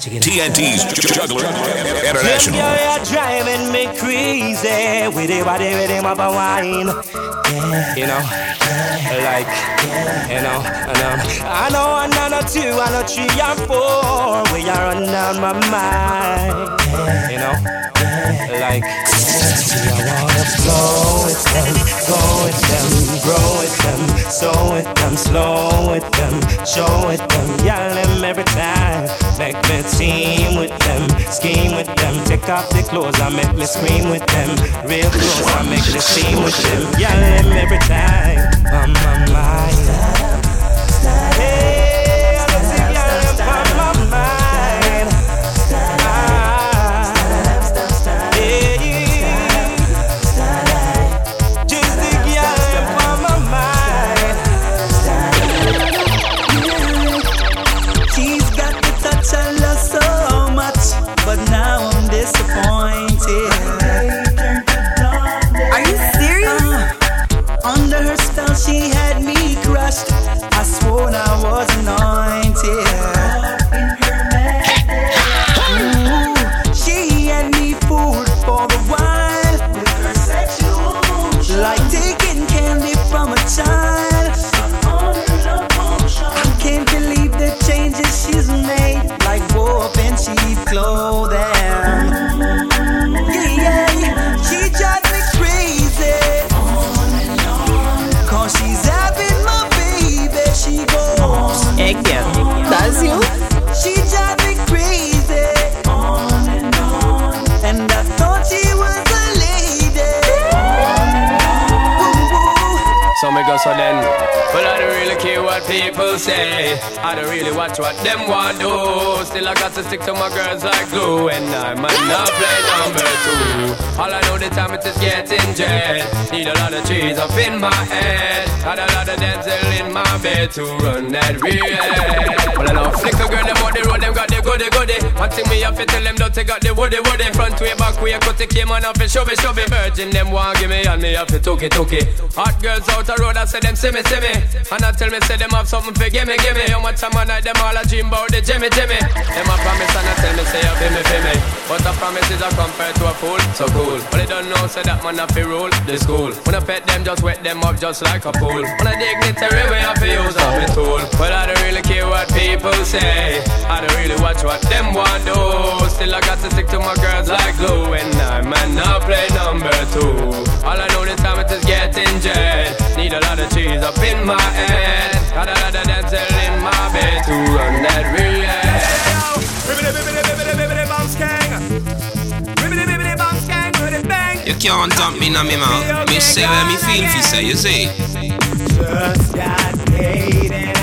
TNT's Juggler International. You're driving me crazy with it, body with up a wine. You know, like, you know, and um, I know one, I know two, I know three and four. We are down my mind. You know, like, I wanna flow with them, go with them, grow with them, so with them, slow with them, show with them, yell them every time. Make me team with them, scheme with them, take off the clothes, I make me scream with them, real close, I make the scene with them, yell them every time. On my don't really care what people say. I don't really watch what them want do. Still, I got to stick to my girls like glue. And I might not play number two. All I know the time it is getting jet. Need a lot of trees up in my head. Got a lot of dental in my bed to run that real. Well, I know flick a girl, them on the road, them got the goody goody. One thing me up to tell them, don't take got the woody woody. Front way, back way, cut the came on off and shove it, shove it. Virgin, them want give me, and me up to took it, took it. Hot girls out the road, I say them see me, see me. And I tell me, say them have something for gimme, gimme. How much time I night, them all a dream about the Jimmy, Jimmy. Them a promise and I tell me, say me, feel me. But a promise is a compared to a fool, so cool. But they don't know, say that man have to rule the school. When I pet them, just wet them up just like a pool. When I dignitary way, I feel use up a tool. But I don't really care what people say. I don't really watch what them want do. Still I got to stick to my girls like glue. And I might not play number two. All I know this time it is getting jet. Need a lot of cheese up in my head. Got a lot of my bed to run that. You can't dump me in my mouth. Me say where me feel fi say, you see. Just got paid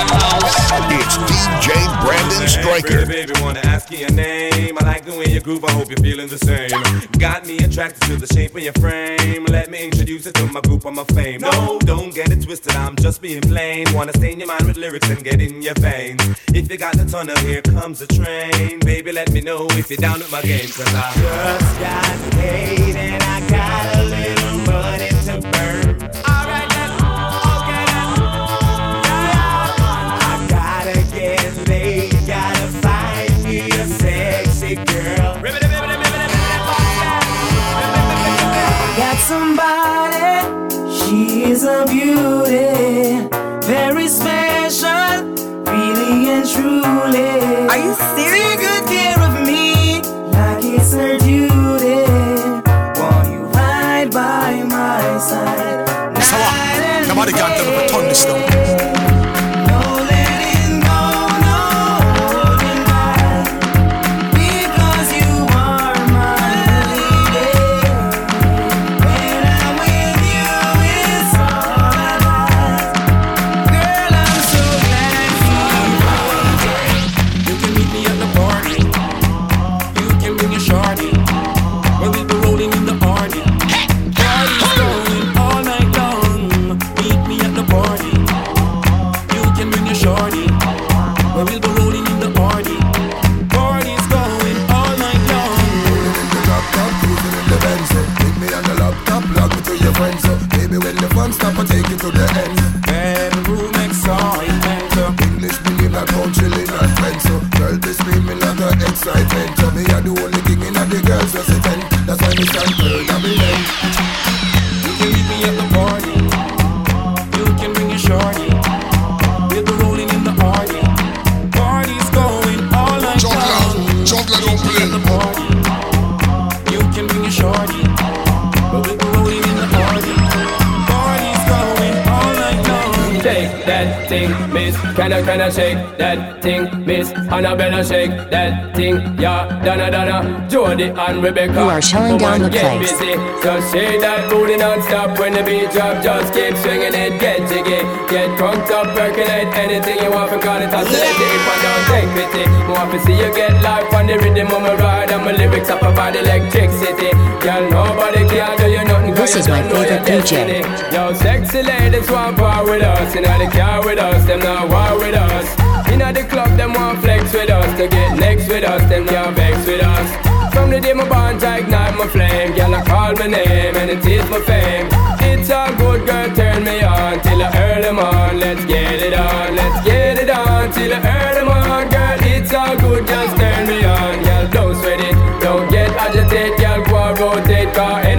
It's DJ Brandon Stryker. Baby, baby, wanna ask you your name. I like the way you groove, I hope you're feeling the same. Got me attracted to the shape of your frame. Let me introduce you to my group, I'm a fame. No, don't get it twisted, I'm just being plain. Wanna stain your mind with lyrics and get in your veins. If you got the tunnel, here comes the train. Baby, let me know if you're down with my game, cause I Just got paid and I got a little money to burn. Sexy girl. Got somebody, she is a beauty, very special, really and truly. To the end. Bedroom excitement. English million and pound chilling and pencil. Oh. Girl, this screaming like a excitement. To me, I the only king in the girls resident. That's why me stand firm and me miss. Can I, can I shake that thing, miss? Annabella shake that thing, yeah. Donna, Donna, Jody and Rebecca. You are showing down the place. busy. Shake that booty non-stop when the beat drop. Just keep swinging it, get jiggy. Get drunk up, percolate anything you want. Because it's oscillating if I don't take pity. Want to see you get life on the rhythm of my ride. And my lyrics up about electricity. Girl, nobody can do you nothing. This is my don't know your favorite DJ. Yo, sexy ladies want part with us. You know, they car with us, them not war with us. In the club, them want flex with us. To get next with us, them can't vex with us. From the day my bond, I ignite my flame. Girl, I call my name and it is my fame. It's a good girl, turn me on till I earn them on. Let's get it on, let's get it on till I earn them on. Girl, it's all good, just turn me on.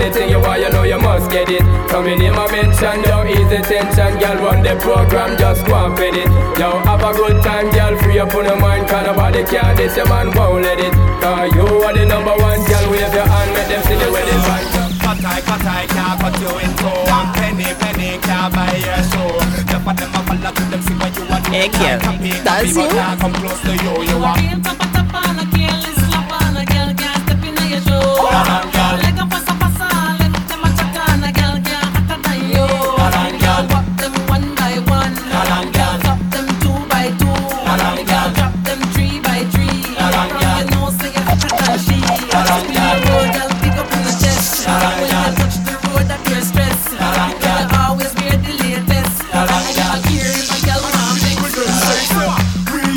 Anything you want, you know you must get it. Coming in my mention, don't ease the tension. Girl, run the program, just go and fit it. Yo, have a good time, girl, free up on your mind. Cause nobody can this, your man won't let it. Cause you are the number one, girl, wave your hand, make them see the wedding band. Cut I, cut I, can't cut you in two. And penny, penny, can't buy your show. The for them a follow to them, see what you want. Hey, girl, that's you? Come close to you, you are. We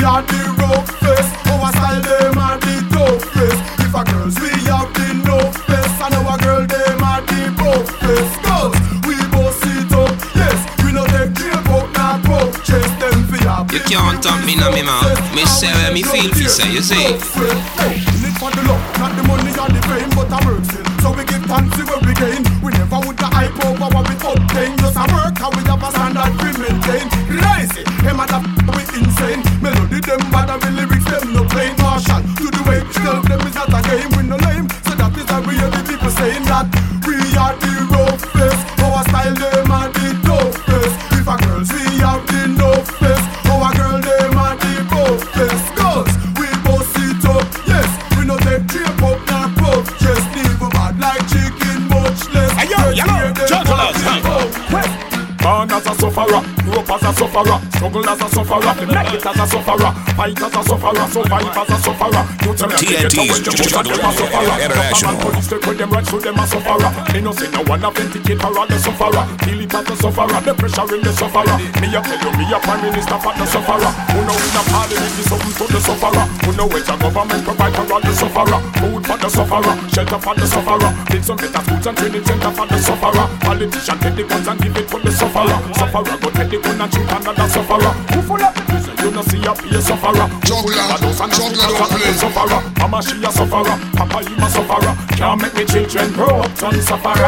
are the roughest, our style them are the toughest. If a girls we have the toughest, and our girl them are the. Girls, we boss it up, yes. We no take care out, not broke. Chase them your You can't talk me in my mouth. Me say where me feel fi say, you see. Live for the love, not the money the fame, but I work still. So we give thanks to what we gain. We never would the hype over what we obtain. Just a work, how we have a standard we maintain. Rise it, them them bad and the lyrics them no plain. Marshall, to the way, still them is not a game. We no lame, so that is why we hear the people saying that we are the sufferer, struggle as a sufferer, make it as a sufferer, fight as a sufferer, survive as a sufferer. You tell me get away, you put them a sufferer. International. Police take with them rights, so them a sufferer. Me no say no one authenticate her as the sufferer. Feel it as the sufferer, the pressure in the sufferer. Me a tell you, me a prime minister for the sufferer. Who know in a parliament is something to the sufferer. Who know which a government provide for all the sufferer. Food for the sufferer, shelter for the sufferer. Build some better schools and training center for the sufferer. Politician take the guns and give it to the sufferer. Sufferer go take the gun and shoot another sufferer. Who full of the prison, you no see a be a sufferer. Juggler, juggler don't play. Sufferer, mama she a sufferer, papa him a sufferer. Can't make me children grow up to sufferer.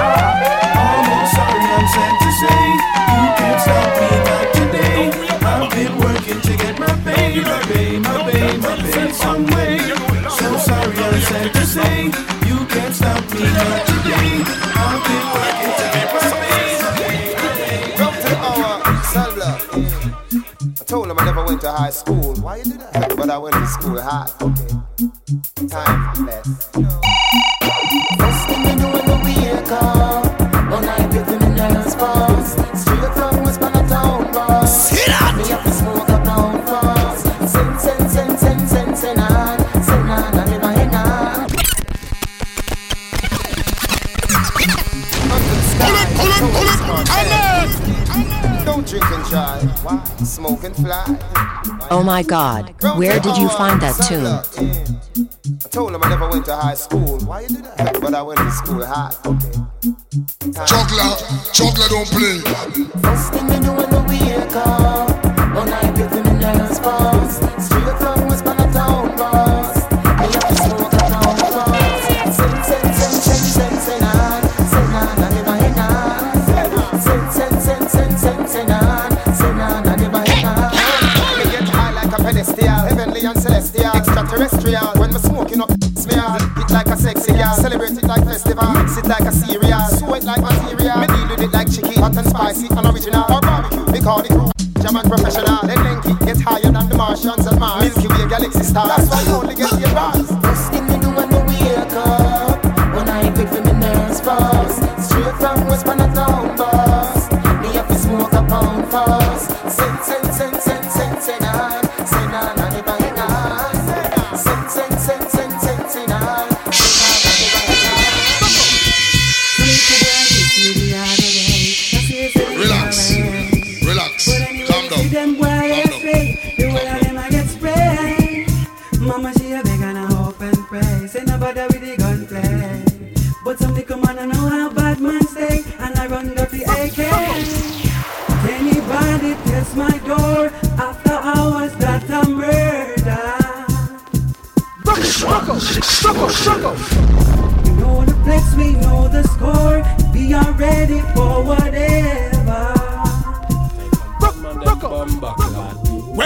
Almost sorry, I'm sad to say you can't stop me not today. I've been working to get my pay, my pay, my pay, my pay some way. So sorry, I'm sad to say you can't stop me not today. I've been working to get my pay. I told him I never went to high school. Why you do that? But I went to school high. Okay. Time less. Smoke and fly. Oh my god, where did you find that tune? I told him I never went to high school. Why you do that? But I went to school high. Okay. Juggler, juggler don't play. First thing you do when you wake up, all night getting the it like a cereal, it like material. Me deal with it like chicken, hot and spicy and original. Or barbecue, we call it. German professional, then Lenky get higher than the Martians and Mars. Milky Way galaxy star, that's why you only get your bars. With the gunplay. But some little man I know how bad man stay, and I run up the AK. Anybody test my door after hours that a murder. Struggle, struggle, struggle. We know the flex, we know the score. We are ready for whatever.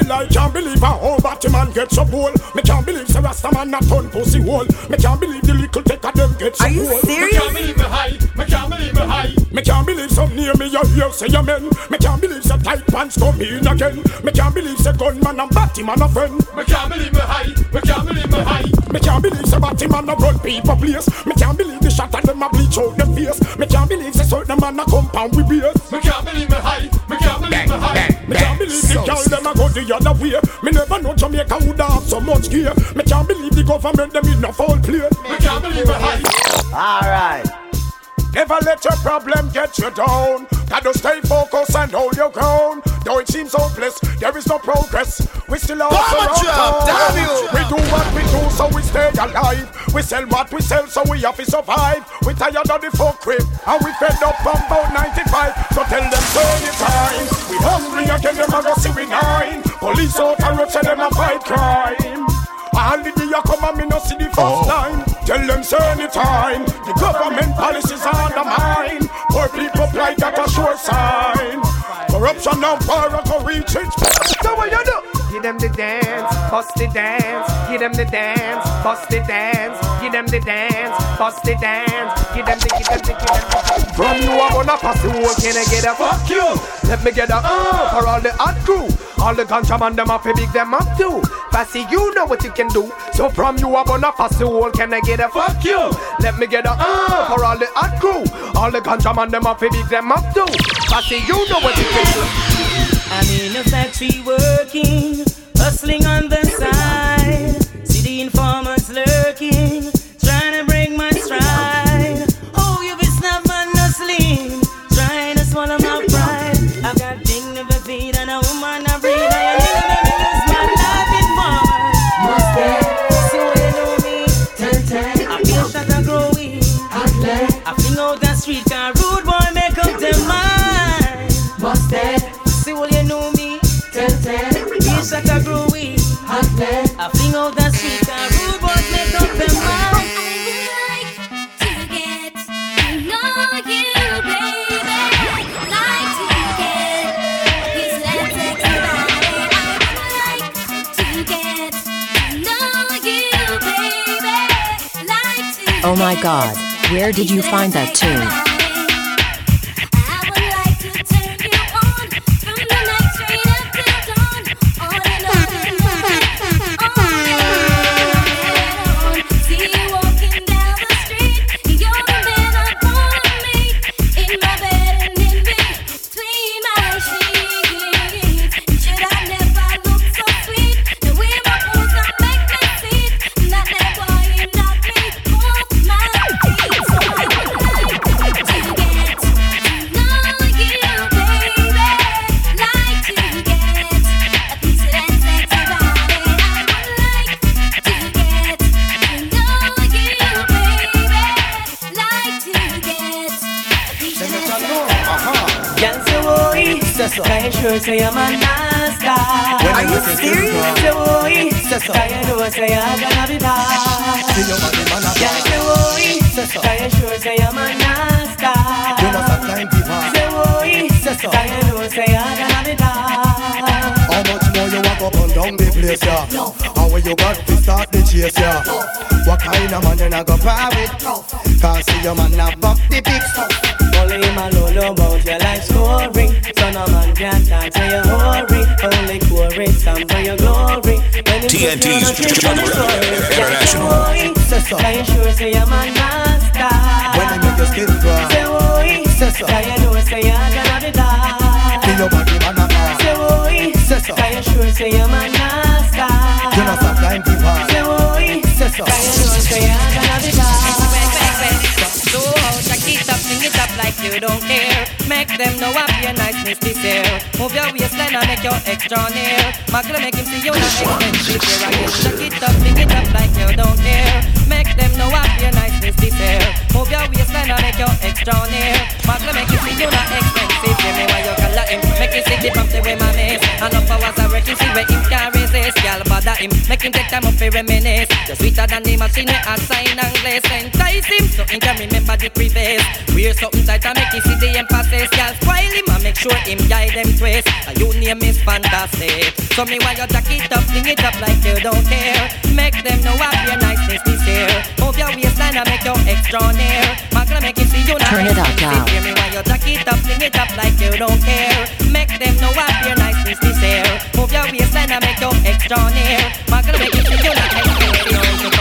Well, I can't believe a whole Batman get so bold. Me can't believe the Rasta man not turn pussy hole. Me can't believe the little take of them get so Are you serious? Me can't believe me high. Me can't believe me high. Me can't believe some near me you hear say amen. Me can't believe the tight pants come in again. Me can't believe the gunman and Batman a friend. Me can't believe me high. Me can't believe me high. Me can't believe the Batman a run people place. Me can't believe the shot of them a bleach out them face. Me can't believe the certain man a compound with beers. Me can't believe me high. Me can't believe me high. Me can't believe the girl them a go the other way. Me never know Jamaica would have so much gear. Me can't believe the government them in a foul play. Me can't believe me high. Alright. Never let your problem get you down. Gotta stay focused and hold your ground. Though it seems hopeless, there is no progress. We still are Bomber drop, damn you. We do what we do, so we stay alive. We sell what we sell, so we have to survive. We tired of the folk crib, and we fed up from about 95. So tell them turn it time. We hungry again, them a go see we nine. Police out and road say them a fight crime. All the day you come and me no see the first oh. time. Tell them say anytime. The government policies undermine. Poor people plight that a sure sign. Corruption and power go reach it. So what you do? Give them the dance, bust the dance. Give them the dance, bust the dance. Give them the dance, bust the dance. Give them the, give them the, give them the. From you I'm gonna pass the whole can I get a fuck you? Let me get a uh for all the hot crew. All the man them off big them up too. Passy, you know what you can do. So from you I'm gonna pass the can I get a fuck you? Let me get a uh for all the hot crew. All the man them off big them up too. Passy, you know what you can do. I'm in a factory working, hustling on the side. My god, where did you find that tune? Can you sure say I'm a nasty? Are you serious? Boy, you know say I'm gonna be bad? Say boy, you sure say I'm a nasty? Say boy, can you know say I'm gonna be bad? How much more you walk up and down the place, yeah? And when you got to start the chase, yeah? What kind of man you not go with? Cause see your man not bump the pics. Only him alone know about your life scoring. So no man can talk to your hurry. Only chorus some for your glory. When TNT's put your Juggler International. Can you sure say I'm a master? When you make your skin cry. Say boy, can you know say you're gonna be bad? See your body man a car. Say boy, can you sure say I'm a master? You not stop time to. Say boy, can you know say you're gonna be bad? So out, jack it up, bring it up like you don't care. Make them know up your niceness this year. Move your waistline and make your extra near. Magla make him see you not expensive here again. Jack it up, bring it up like you don't care. Make them know up your niceness this year. Move your waistline and make your extra near. Magla make him see you not expensive. Tell me why you call him. Make him see the pump the way my miss. And up hours I work, him see where him can resist. Y'all bother him, make him take time up for reminisce. Just sweeter than the machine, a sign and glaze. Entice him so he can remember the previous. Wear something tight and make him see the emphasis. Y'all spoil him and make sure him guide them twist. And your name is fantastic. So me why you jack it up, fling it up like you don't care. Make them know what your niceness this year. Move your waistline and make your extra near. Magna make him see you Turn it up loud. Hear me why you jack it up, fling it up like you don't care. Make them know what your niceness this year. Move your waistline and make your extra near. Magna make him see you not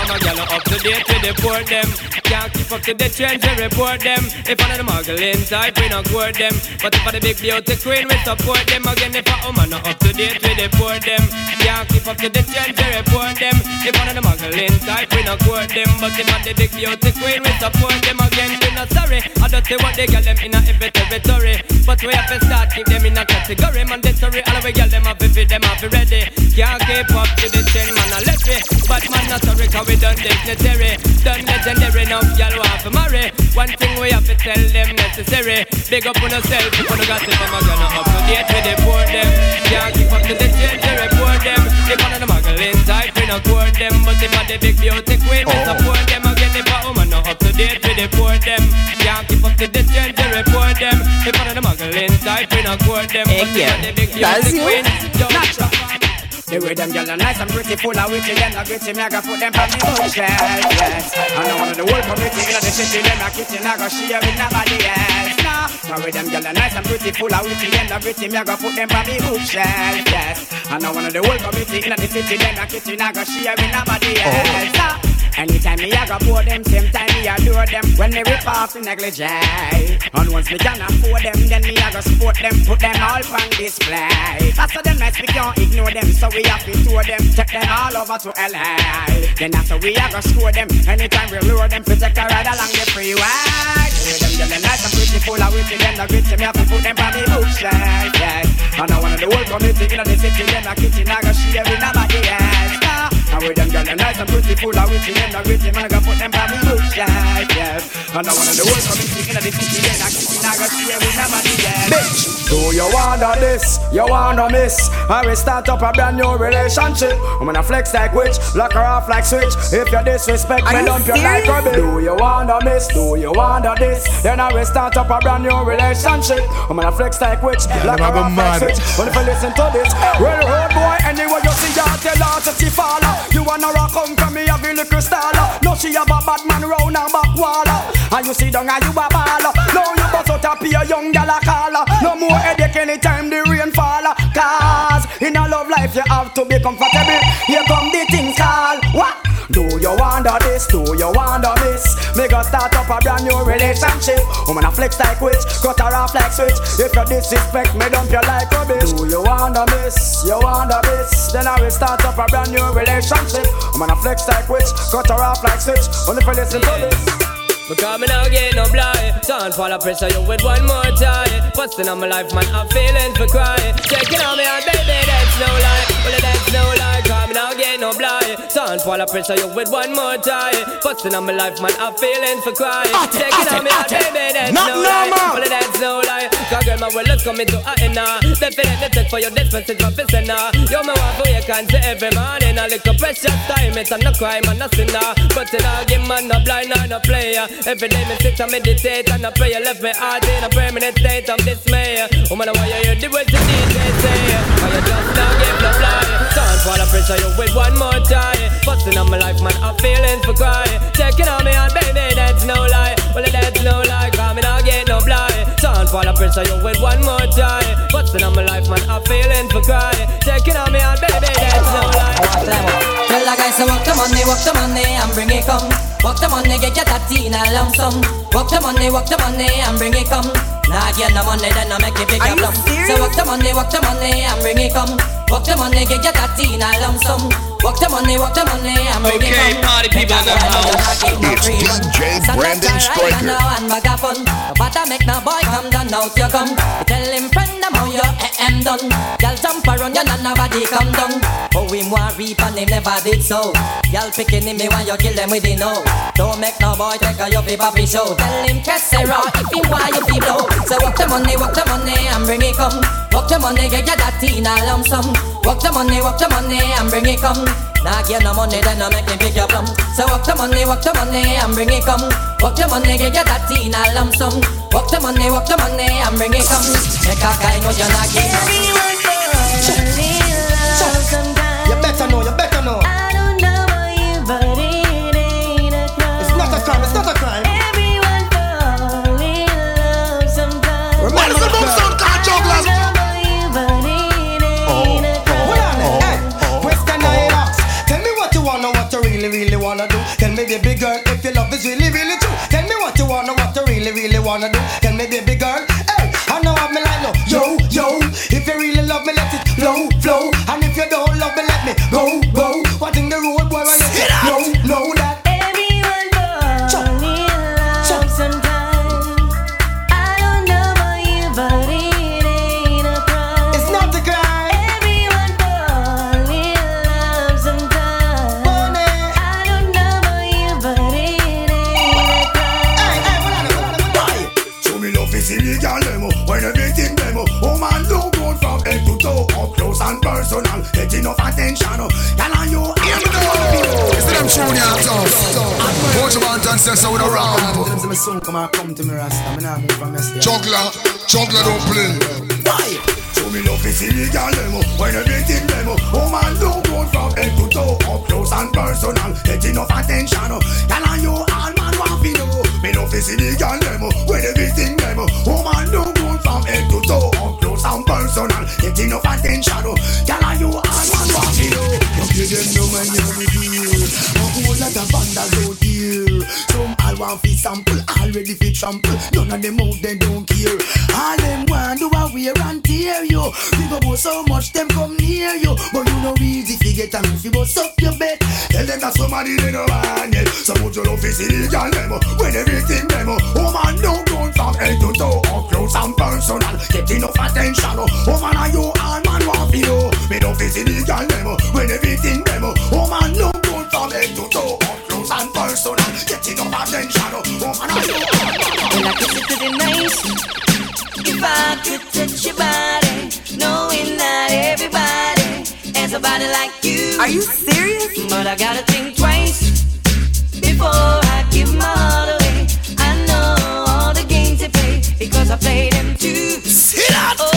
expensive. So come up to date with the port them. Can't keep up to the trends, we report them. If one of the muggling type, we not court them. But if I the big beauty queen, we support them. Again, if a woman not up to date with the port them. Can't keep up to the trends, we report them. If one of the muggling type, we not court them. But if I the big beauty queen, we support them. Again, we not sorry. I don't say what they get them in a every territory. But we have to start keep them in a category. Mandatory, all we get them up if them up ready. Can't keep up to the trend, man, I left it. But man, not sorry, cause we done dignitary. Done legendary, now y'all want to marry. One thing we have to tell them necessary. Big up on yourself, if you got it from a gun up to date with the poor them. Can't keep up to the they report them. If one of the muggling type, we not court them. But if I the big beauty queen, we support them. Again, if a woman not up to date with the poor them. Can't keep up to the they report them. If one of the muggling type, we not court them. But if I the big beauty queen, yo, The way them gyal are nice and pretty, full of witty, them a gritty, me I go put them on the bookshelf, yes. And one of the whole community in the city, them a kitchen, I go share with nobody else, nah. The way them gyal are nice and pretty, full of witty, them a gritty, me I go put them on the bookshelf, yes. And one of the whole community in the city, them a kitchen, I go share with nobody else, nah. Anytime me a go pour them, same time me adore them. When me rip off the negligee And once me can afford them, then me a go support them Put them all on display. How them nice, we can't ignore them So we have to tour them, take them all over to LA Then after we a go score them Anytime we lure them, protect a ride along the freeway. Hear them yelling nice and pretty, full of witty Them the gritty, me have to put them on the bookshelf, yes And I of the whole community in the city Them a kitchen, I go share with nobody else. nah. Now with them gyal nice and full of witty, them the gritty, man I go put them on the bookshelf, yes. And I of the whole community in the city, then I kitchen, I go share with nobody else. Bitch, do you wanna this? You wanna miss? I will start up a brand new relationship. I'm gonna flex like witch, lock her off like switch. If you disrespect Are me, you dump you like serious? rubbish. Do you wanna miss? Do you wanna this? Then I will start up a brand new relationship. I'm gonna flex like witch, lock her off like switch. Well, if you listen to this, well, road boy, anyway you see her, tell her to see follow. You wanna rock come from me, a little style. No, she have a bad man round her back wall. And you see down and you a baller. Now you bust out a pure young gal a caller. No more headache anytime the rain fall. Cause in a love life you have to be comfortable. Here come the things call. What? Do you wonder this? Do you wonder this? Me go start up a brand new relationship. Woman a flex like witch, cut her off like switch. If you disrespect me, dump you like rubbish. Do you wonder this? You wonder this? Then I will start up a brand new relationship. Woman a flex like witch, cut her off like switch. Only for listen to this. Because me now get no blind Don't fall a pressure you with one more time Busting on my life man, I'm feeling for crying Checking on me out baby, that's no lie Well that's no lie Cause me now get no blind. A pressure you with one more time. Busting on my life, man, I'm feeling for crying. Taking on me, out, baby, that's Not no lie. Well, that's no lie. Cause girl, my well, let's come into a inna. Definitely take for your despacito for sinner. Yo, me want oh, for you can say every morning. I look a little precious time, it's a no crime and no sinner. But in all game, man, no blind or no player. Every day, me sit and meditate and I pray. You left me heart in a permanent state of dismay. Oh, Woman, why you hear the words the DJ say? Why you just not give no fly? Don't fall pressure you with one more time. Busting on my life, man, I'm feeling for crying. Taking on me on, baby, that's no lie. Well, that's no lie, me not get no blind. Don't fall a pressure you with one more time. Busting on my life, man, I'm feeling for crying. Taking on me on, baby, that's no lie. Tell the guys to walk the money, walk the money and bring it come. Walk the money, get your tatty in a lump sum. Walk the money, walk the money and bring it come. Nah, get no money, then I make it big Are you plum. serious? So walk the money, walk the money and bring it come. Walk the money, get your tatty in a lump sum. Walk the money, walk the money and bring it Okay, party people in the house. It's DJ Brandon Striker. Now and vagabond, but I make no boy come down out you come. Tell him friend them how your AM done. Y'all jump around you and nobody come down. Oh him want reap and him never did so. Y'all picking him me want you kill them with the no. Don't make no boy take a your paper show. Tell him Kessera if him want you be blow. So walk the money, walk the money and bring it come. Walk the money, get your that in a lump sum. Walk the money, walk the money and bring it come. Nah, get no money, then I make him pick your plum. So walk the money, walk the money and bring it come. Walk the money, get your that in a lump sum. Walk the money, walk the money and bring it come. Make a guy know you're not getting Tell me, baby girl, if your love is really, really true. Tell me what you wanna, what you really, really wanna do. Tell me, baby girl, hey, I know me like now. Yo, and personal Get enough attention Can I you hear me go Is them tune you tough? Coach about and says so with a round. Them soon come and come to me, Rasta. Me nah move from yesterday. Juggler, juggler don't play. Why? Show me love is illegal demo When everything demo Oh man look good from head to toe Up close and personal Get enough attention Can I you all man no know Me love is illegal demo When everything demo Oh man look good from head to toe Up close and personal. Get enough attention Can I you want to know You give them no man you me whole lot of vandals out here Some all want fi sample Already fi trample. None of them out they don't care. All them want do a wear and tear you People go so much them come near you But you know easy fi get a man fi bust up your bed. Tell them that somebody they no want So put your love is illegal demo When everything demo Oh man no gun from head to toe Up close and personal. Get enough attention Oh man are you all man want fi know? Me love is illegal demo When everything demo Oh man no head to Up close and personal Get enough attention Oh man are you Well, I kiss it to the nice. If I could touch your body, knowing that everybody has a body like you. Are you serious? But I gotta think twice before I give my heart away. I know all the games they play because I play them too. Oh,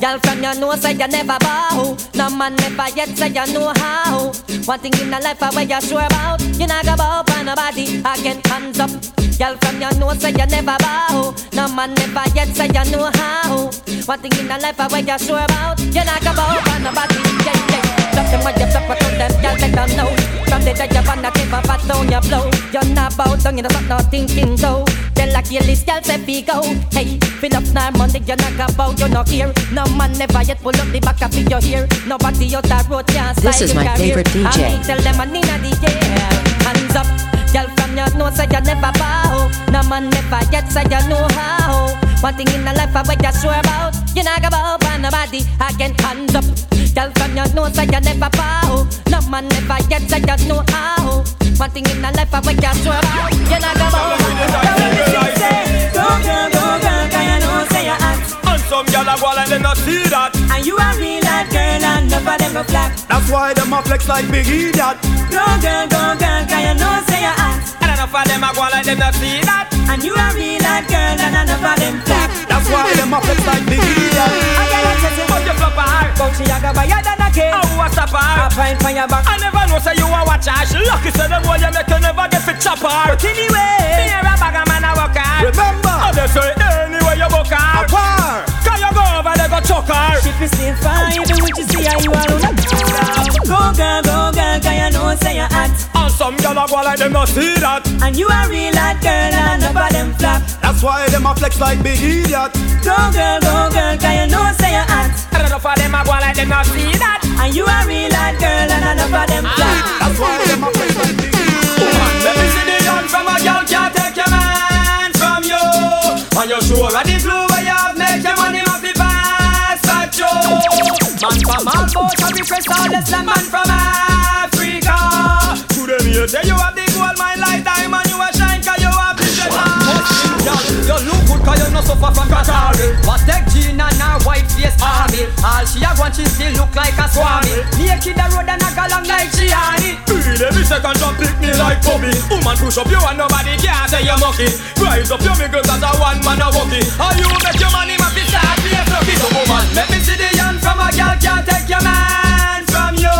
girl from your know say you never bow. No man never yet say you know how. One thing in the life I where you sure about, you not go bow for nobody. I get hands up. Girl from your nose say you never bow. No man never yet say you know how. One thing in the life I where you sure about. You not go bow for nobody. Yeah, yeah. Drop them when you flip it on them, girl let them know. From the day you wanna give a fat down your blow. You're not bow down, you know not thinking so. Tell like your list, girl say fi go. Hey, fill up now money, you not go bow, you not here. No man never yet pull up the back of your hair. Nobody out the road can This is my career. favorite DJ. I mean, tell them I need the air. Hands up. Your nose say you never bow. No man never yet say you know how. One thing in the life I where you sure about. You not go bow for nobody Again hands up. Girl from your nose say you never bow. No man never yet say you know how. One thing in the life I where you sure about. You not go bow. Nobody Go girl, go girl, cause you know say you hot And some gyal a go like them not see that. And you a real hot girl and enough of them go flat That's why them a flex like big idiot. Go girl, go girl, cause you know say you hot enough of them a go like them not see that. And you a real hot girl and enough of them flat That's why them a flex like idiot. I got a chest in But you flop a heart. But she a go buyer than a cake Oh, what's up, A heart? pint for your back I never know say you a watch her. She lucky say them boy you make you never get fit chop her. But anyway Me a bag a man a work hard. Remember, oh, they say anyway you book her. Apart. Can you go over there go chuck her? She fi stay fine even when she see how you alone Go girl, go girl, cause you know say you hot some gyal a go like them not see that. And you a real hot girl and enough of them flap That's why them a flex like big idiot. Go girl, go girl, cause you know say you hot And enough of them a go like them not see that. And you a real hot girl and enough of them ah. flap That's why them a flex like big idiot. Let me see the gun from a girl can't take your man from you. And you sure of the glue where you have make your money must be pass at you. Man from all boats and request all the slam man from Qatari But take Jean and her white face army. All she a want she still look like a swami. Naked the road and a go long like it Feel every second jump pick me like Bobby. Woman push up you and nobody can say you monkey. Rise up your girls as a one man a walkie. How you make your money my fist start be a sucky So woman let me see the hand from a girl can't take your man from you.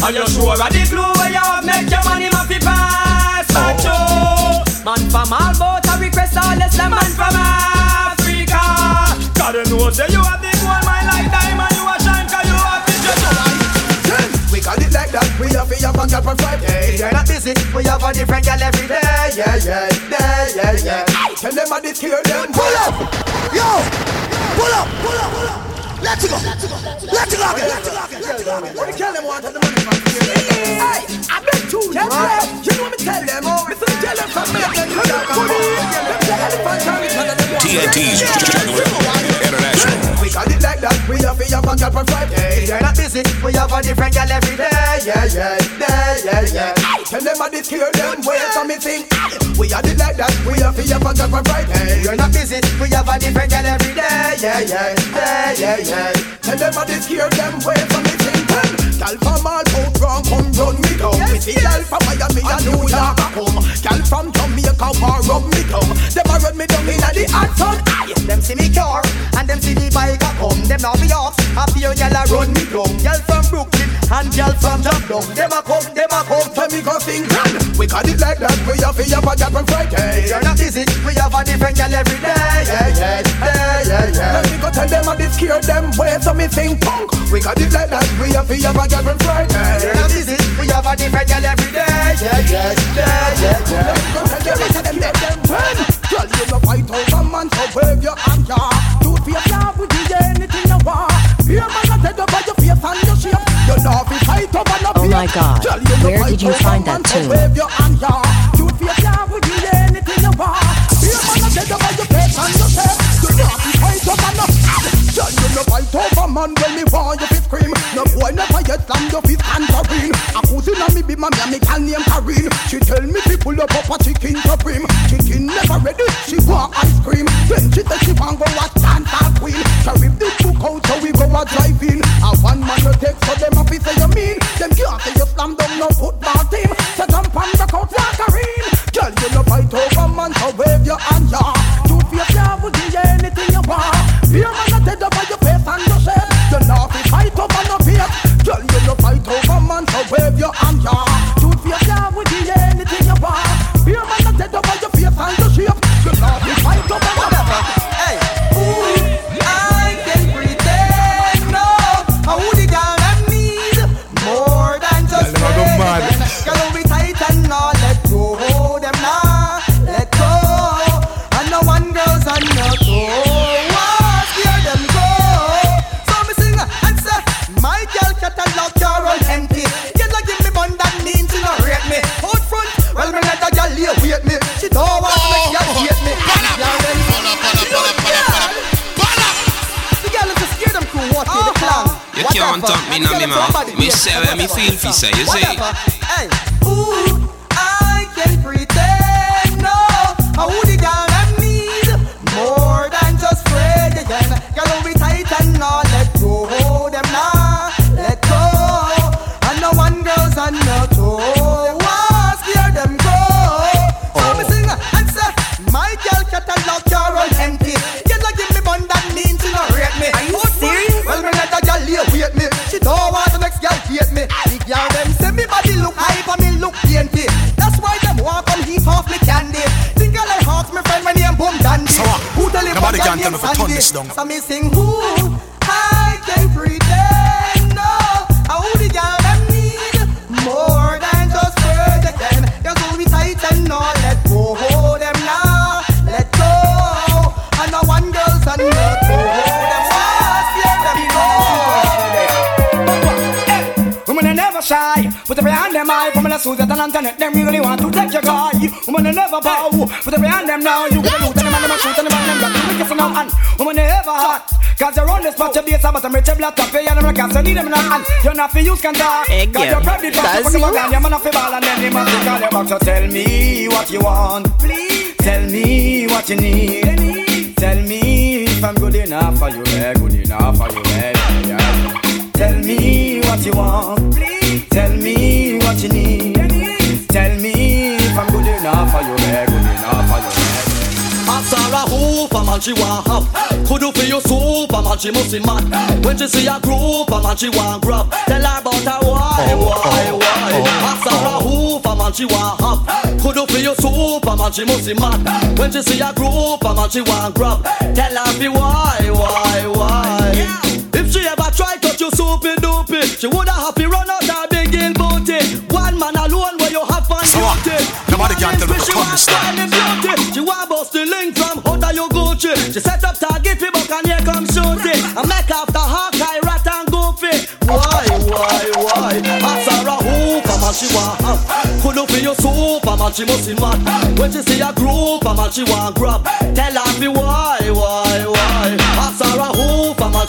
And you sure of the glue where you have make your money my fist pass at you Man from all boat a request all the slam Man from Africa Know say you have the gold mine like diamond You a shine cause you have the treasure We got it like that, we have a young girl from Friday They're not busy, we have a different girl every day Yeah, yeah, yeah, yeah, yeah Tell them I did kill them Pull up! Yo! Pull up! Pull up! Pull up! Let's go! Let's go! Let's go! What the kill them want the money from Hey, I bet you, right? You know me tell them, oh, me say tell them from me. Then you talk about Them say elephant carry each other, them want TNT's Juggler International. We got it like that, we have a young girl from Friday They're not busy, we have a different girl every day. Yeah, yeah, yeah, yeah, yeah. Tell them I did kill them, wait for me think We had it like that, we have a young girl from Friday You're not busy, we have a different girl every day. Yeah, yeah, yeah, yeah, yeah Tell them I did kill them, wait for me think Girl from all out wrong, come run me down. Me see girl from Miami and New York a come. Girl from Jamaica war rub me down. Them a run me down inna the hot sun Aye, them see me car and them see the bike a come. Them now be off, a few gyal a run me down. Girl from Brooklyn and girl from Dublin. Them a come, them a come, tell me go sing We got it like that, we have a have a girl from Friday. You're not busy, we have a different girl every day. Yeah, yeah, yeah, yeah, yeah. Let me go tell them I did scare them way so me sing punk We got it like that, we have a have a girl from Friday. You're not busy, we have a different girl every day. Yeah, yeah, yeah, yeah, yeah. Let me go tell them I tell them let them run Girl, you no fight over man, so wave your hand, yeah. You feel love with you, anything you want. Here man, I tell you about your face and your shape. You know if you fight over no Oh my God, Girl, you no where did you find that so tune? Man when me want you fit scream. No boy never yet slam your fist tangerine A cousin of me be my me can name Karine She tell me fi pull up up a chicken supreme. Chicken never ready, she want ice cream. Then she say she want go watch Santa Queen. So rip the book out so we go a drive in. A one man you take so them a fi say you mean. Them can't say you slam down no football team. So jump and rock out like Karine Girl you no fight over man so wave your hand yeah. You feel love will you anything you want. Fear man not dead over in the clan. You can't talk me now, me man. Me say where me feel, Fisa, you see. Hey. Ooh. Name to turn Sandy? this down. So me sing who I can pretend. No, how the girl them need more than just word again. Cause hold me tight and not let go. Hold them now, let go. And no one girls and no two. Them fast, let them go. Women are never shy, put every hand them high, women are Susan and them really want to take your guy. Women are never bow, hand them now, you a loot and and them shoot and and them to it now, and women are never hot. Cause you're on the spot, you base about them rich black top, you them like so need them now, and you're not for use can talk. Cause you're probably talk, That's put them you. on, you're man off the ball, and then they must be call you back, so tell me what you want, please. Tell me what you need, tell me if I'm good enough for you, yeah, good enough for you, eh, yeah, yeah. Tell me what you want. Please. Tell me what you need. Tell me if I'm good enough for you, yeah, good enough for you. A Sarah Hooper man she want have Could do for you super man she must be mad When she see a group a man she want grab Tell her about her why, oh, why, oh, why. Oh, a Sarah Hooper man she want have Could do for you super man she must be mad When she see a group a man she want grab Tell her be why, why, why. If she ever try touch you soupy doopy She woulda happy run out Nobody can tell me want this She want bust the link from your Gucci She set up target buck and here come shoot it? And make after Hawkeye, Rat and Goofy. Why, why, why? A Sarah Hooper man she want. Have Could do for your super man she must be mad. When she see a group man she want grab. Tell her why, why, why? A Sarah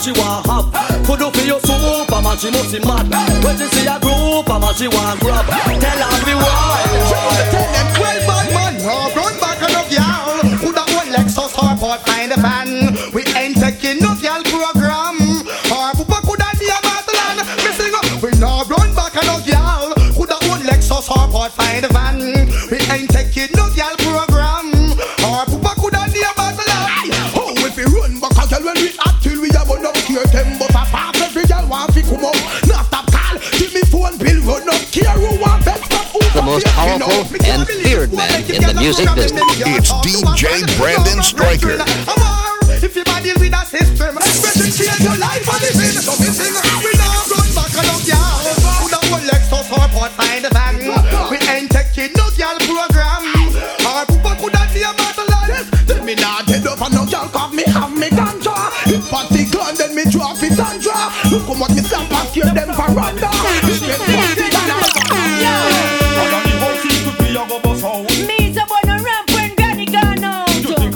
Man she want have Could do for your super man she must be mad When she see a group a man she want grab Tell be why, why? Tell them well bad man, no run back enough y'all. Who most powerful and feared man in the music business. It's DJ Brandon Stryker If you body with a system, better change your life and live in. So me sing, we now run back along y'all. Who the one Lexus or Ford find a van? We ain't taking no girl program. Our papa could have be a battle line. Tell me nah dead up and no girl cause me have me ganja If I take gun then me drop it Sandra Look how much me stamp and kill them for randa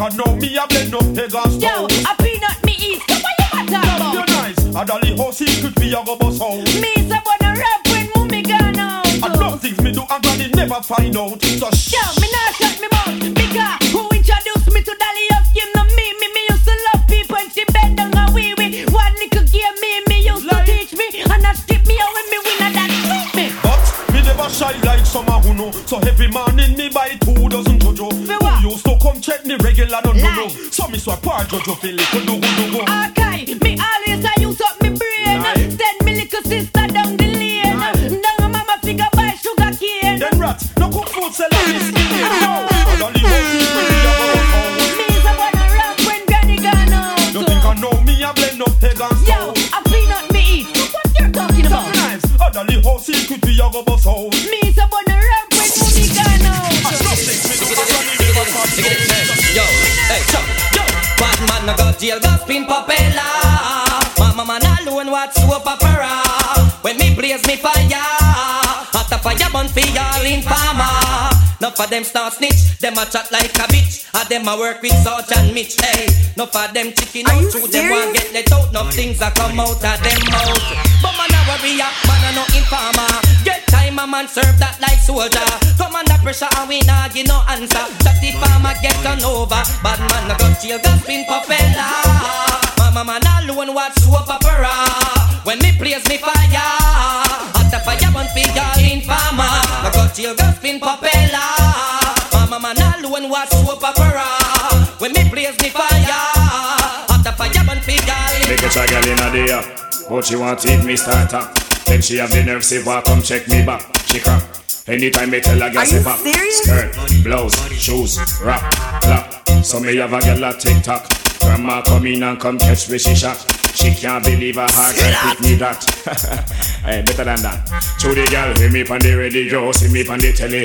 You I know me? I blend up Pegasus. Yo, a peanut me eat. So what you matter about? You're nice. A dolly horse secret be a go boss out. Me one who ramp when mummy gone out. And love things me do and granny never find out. So shh. Yo, me not shut me mouth because who introduced me to Dolly of Kim? No me, me, me used to love people and she bend down a wee wee. One little game me, me used to teach me and I strip me out when me win and that sweet me. But me never shy like some a who know. So every morning me buy used to come check me regular no no no. So me swap part jojo feel it do do do jail, go spin papella. Mama man alone watch soap opera. When me blaze me fire, hot a fire burn for y'all in farmer. Enough of them start snitch, them a chat like a bitch. And them a work with Sarge and Mitch. Hey, enough of them chicken out through them want get let out. Enough things a come out of them mouth. But man a warrior, man a no informer. Get time a man serve that like soldier. Come under pressure and we nah give no answer. That the farmer get turned over. Bad man a got jail, got spin propeller. Mama man alone watch soap opera. When me plays me fire, the fire burn figure informer. I got jail, got spin propeller. Mama man alone watch soap opera. When me plays me fire, the fire burn figure. Make a try girl in a day but she want it me start up. Then she have the nerve say, "Why come check me back?" She crack. Anytime me tell her, girl say pop. Skirt, blouse, shoes, rap, clap. So me have a girl a tick tock. Grandma come in and come catch me she shot. She can't believe her heart can pick me that. hey, eh, better than that. To the girl, hear me on the radio, see me on the telly.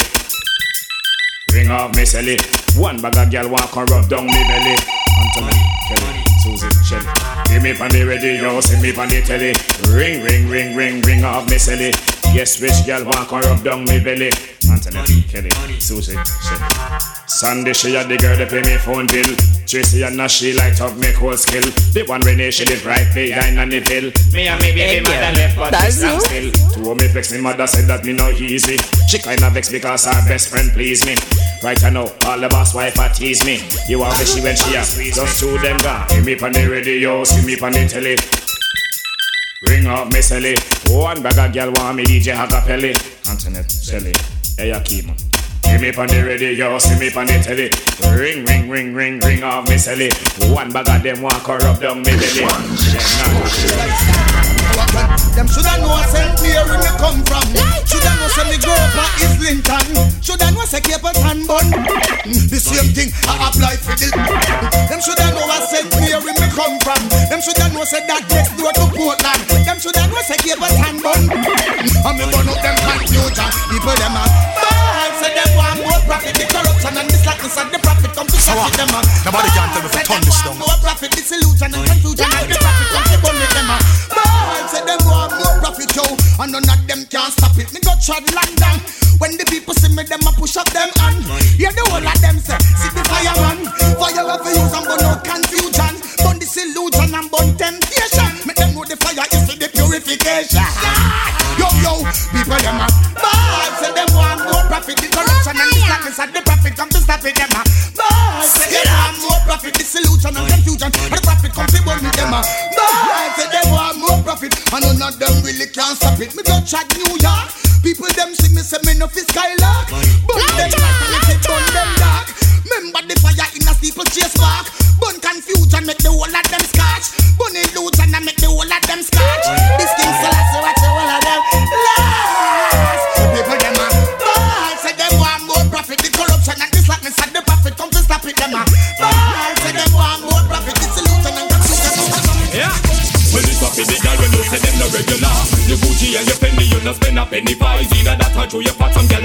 Ring off me celly. One bag of girl walk and rub down me belly. Anthony, Kelly, Susie, Shelly. Hear me on the radio, see me on the telly. Ring, ring, ring, ring, ring off me celly. Yes, which girl walk and rub down me belly. Anthony, Kelly, Susie, Shelly. Sunday she had the girl to pay me phone bill. Tracy and Nash she light up make whole skill. The one when she live right behind on the pill. Me and me baby mother left but That's this you? still. Two of me vex me mother said that me no easy. She kinda vex because her best friend please me. Right I know all the boss wife a tease me. You want me she when she a squeeze Just two them gone. Hear me on the radio, see me on the telly. Ring up me celly. One bag of girl want me DJ Hagapelli. Antoinette Shelley. Hey, Akeem. Hear me on the radio, see me on the telly. Ring, ring, ring, ring, ring off me celly. One bag of them want corrupt down me belly. Them shoulda know St. Mary me come from. Shoulda know say me grow up at Islington. Shoulda know say Capleton bun. The same thing I apply for the. Them shoulda know where St. Mary me come from. Them shoulda know say that next door to Portland. Them shoulda know say Capleton bun. And me burn up them confusion. People them a Say them want more profit. The corruption and the slackness and the profit come to it them. Nobody can tell me to turn this down. More profit, disillusion and confusion and the profit come to burn it them. Bad. Say them want more profit yo. And none of them can stop it. Me go trod London. When the people see me, them a push up them hand. Yeah, the whole of them say, see the fireman. Fire have to use and burn out confusion. Burn disillusion and burn temptation. Make them know the fire is for the purification. Yo, yo, people them a bad. Say them want more profit. The corruption and the slackness and the profit come to stop it. Them ah. a bad. Say them want more profit. Disillusion and confusion. And the profit come to burn. Them ah. a bad. Say them want more profit. And none of them really can stop it. Me go chat New York. People them see me say me no fi skylark. Burn them light and me burn them dark. Remember the fire in a steeple chase back. Burn confusion make the whole of them scotch. Burn illusion and make the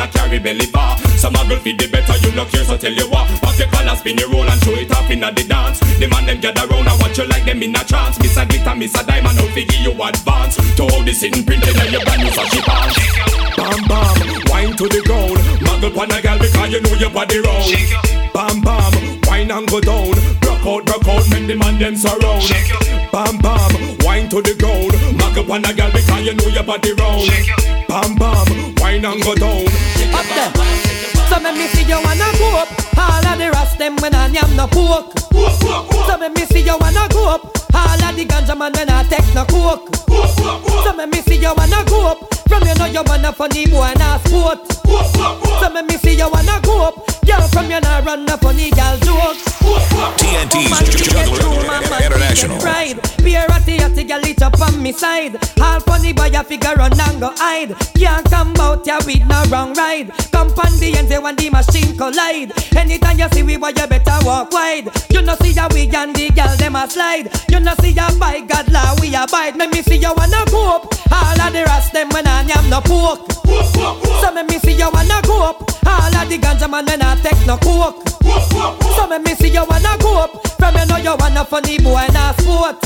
a carry belly bar. Some a girl feed the better, you no care, so tell you what. Pop your collar, spin your roll and show it off inna the dance. The man them gather round and watch you like them in a trance. Miss a glitter, miss a diamond, no figure you advance. To all the sitting printed on your brand new Sachi pants. Bam bam, wine to the ground. Muggle pon a girl because you know your body round. Bam bam, wine and go down. Broke out, broke out, make the man them surround. Bam bam, wine to the ground. Muggle pon a girl because you know your body round. Bam bam, wine and go down. There. So me me see you wanna go up. All of the rest them when I am no pork. So me me see you wanna go up. All of the ganja man when I take no coke. So me me see you wanna go up. From you know you wanna funny boy and a sport. So me me see you wanna go up. Girl from you nah run no funny girl joke. TNT's Juggler International. Pride, beer at the at the girl it up on me side. All funny boy a figure run and go hide. Can't come out ya with no wrong ride. Come pon the end when the machine collide. Anytime you see we boy you better walk wide. You know see ya we and the girl them a slide. You know see ya by God law we abide. Me me see you wanna go up. All of the rest them when I am no pork. So me me see you wanna go up. All of the ganja man when I take no coke. So me me see you wanna go up. From you know you wanna funny boy and a sport.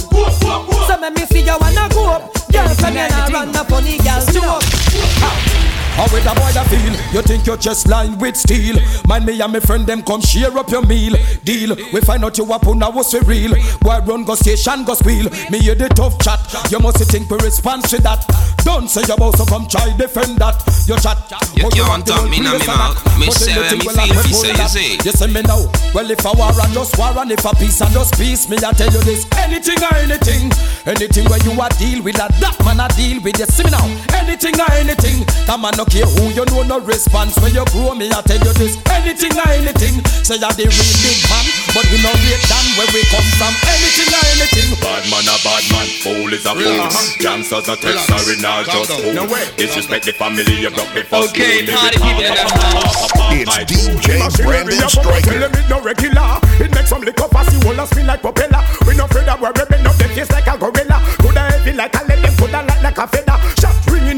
So me me see you wanna go up. Girl from you nah run no funny girl joke. How with a boy I feel? You think you're just lined with steel? Mind me and my friend them come share up your meal. Deal. We find out you up on now what's real. Boy run go station go squeal. Me hear the tough chat. You must think we respond to that. Don't say you about to come try defend that. You chat. You can't talk me now me mouth. Me say me feel fi say you see. You say me now. Well if I war and just war and if I peace and just peace, me I tell you this. Anything or anything, anything where you a deal with that, that man a deal with. You see me now. Anything or anything, that man no care who you know no response when you grow me. I tell you this. Anything or anything, say you're the real big man, but we know great than where we come from. Anything or anything. Bad man a bad man, fool is a fool. Gangsters a text, sorry now just fool. Disrespect the family, you broke the first Okay, rule. party people in the It's DJ Brandon Striker. Tell me no regular. It makes some liquor pass you all spin like propeller. We no afraid that we're bend up them face like a gorilla. Coulda heavy like a lead, them coulda light like a feather.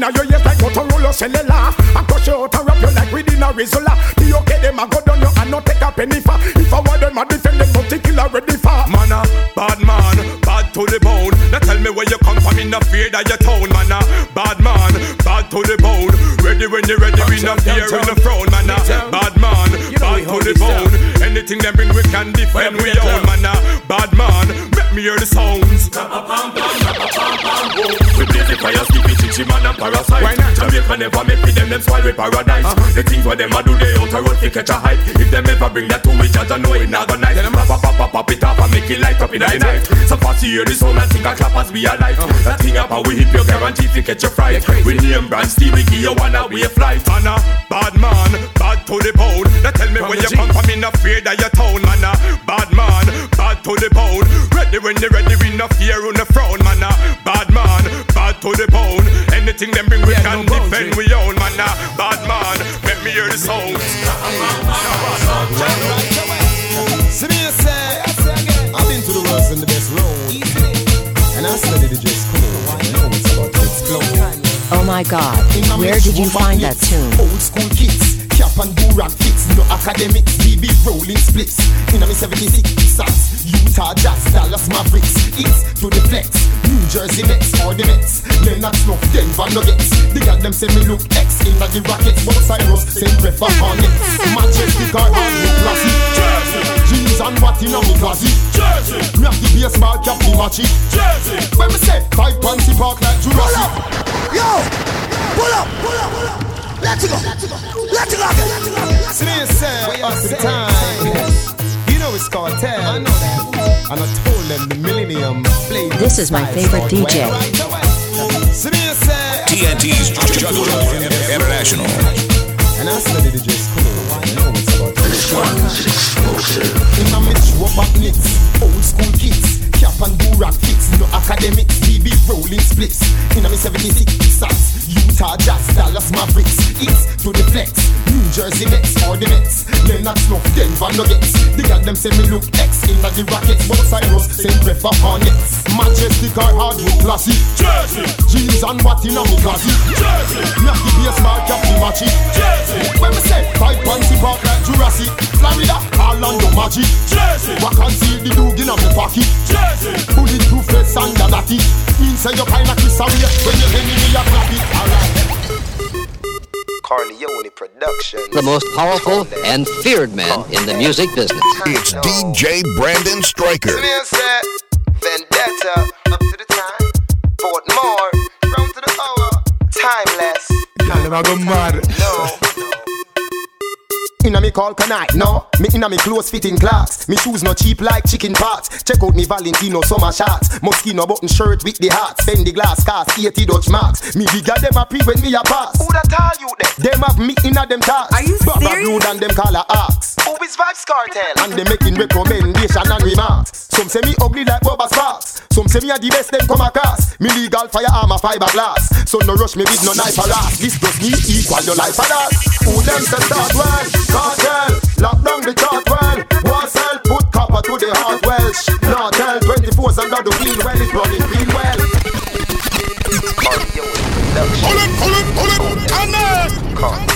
Shot ringing out your ears like Motorola cellular. I crush you out and wrap you like within a Rizzola. The okay them a go down you and not take a penny for. If I want them a defend them, no particular ready for. Man a bad man, bad to the bone. Now tell me where you come from, in the fear that you town, man a bad man, bad to the bone. Ready when you're ready, we no fear in the throne, man a bad man, bad to the bone. Anything them bring, we can defend, we own, man a bad man. Make me hear the sounds. We blaze the fire, chichi man and parasite. Jamaica never make it, them them spoil with paradise. Uh-huh. The things what them a do, they out a road to catch a hype. If them ever bring that to me, judge I know it not gonna nice. Pop, pop, pop, pop, pop it up and make it light up in the night. So fast you hear the sound and think a clap as we alive. Uh-huh. That thing up and we hit your guarantee to catch a fright. We name brand Steve, we give you one away flight. Man a bad man, bad to the bone. Now tell me where you come from, in the fear that you town, man a bad man, bad to the bone. Ready when you ready, we no fear on the frown, man a bad to the bone. Anything them bring, we can defend, we own, man a bad man. Make me hear the sounds. See me you say, I've been to the worst and the best road, and I studied the dress code. I know it's about to explode. Oh my god, where did you find that tune? Old school kids, cap and do-rag fits, no academics, BB rolling splits. In a 76 sats, Utah Jazz, Dallas Mavericks, East to the flex, New Jersey Nets or the Mets, Leonard Snuff, Denver Nuggets. They got them say me look X in the Rockets, but Cyrus same prefer Hornets. Majestic or Hardwood classy, Jersey. Jeans and what in a me Jersey. Me have the baseball cap, the matchy, Jersey. When me say, five panty park like Jurassic. Yo, pull up, pull up, pull up. Let's go, let's go, let's go. See me say, up to the time. You know it's cartel. I know that. And I told them the millennium played This is my favorite DJ. See me say, TNT's Juggler International. and I studied the dress code. I know it's about this one. In a mix, rubber knits, old school kids. Cap and do rag fits, no academics, BB rolling splits. In a me 76 sats, Utah Jazz, Dallas Mavericks, East to the flex, New Jersey Nets or the Nets, Leonard Snuff, Denver Nuggets. They got them say me look X in the Rockets, but Cyrus same prefer Hornets. Majestic or hardwood classy, Jersey. Jeans and what in a me classy, Jersey. Me have the baseball cap, the matchy, Jersey. When me say five panty park like Jurassic, Florida, Orlando Magic, Jersey. Walk and see the dog in a me pocket, Jersey. Bulletproof vest and a natty. Mean say you kinda kiss away when you hear me me a clap it. Alright. Corleone production. The most powerful and feared man in the music business. It's DJ Brandon Striker. See me and say, Vendetta, up to the time. Portmore, round to the hour. Timeless. Girl, them a go mad. No. Inna me call night, no. Me inna me close fitting clocks. Me shoes no cheap like chicken parts. Check out me Valentino summer shots. Moschino button shirt with the heart. Spend the glass cast 80 Dutch marks. Me bigger them a pre when me a pass. Who that tell you that? Them have me inna them tasks. Are you Baba serious? Blue and them call her axe. Who is Vybz Kartel? And they making recommendation and remarks. Some say me ugly like Bubba Sparks. Some say me a the best them come across. Me legal firearm a fiberglass. So no rush me with no knife harass. This does me equal your life for that. Who them say start well? Kartel. Lock down the chart well. One cell put copper to the heart welsh. Not tell 24's under the wheel well. It running real well. Pull it, pull it, pull it, and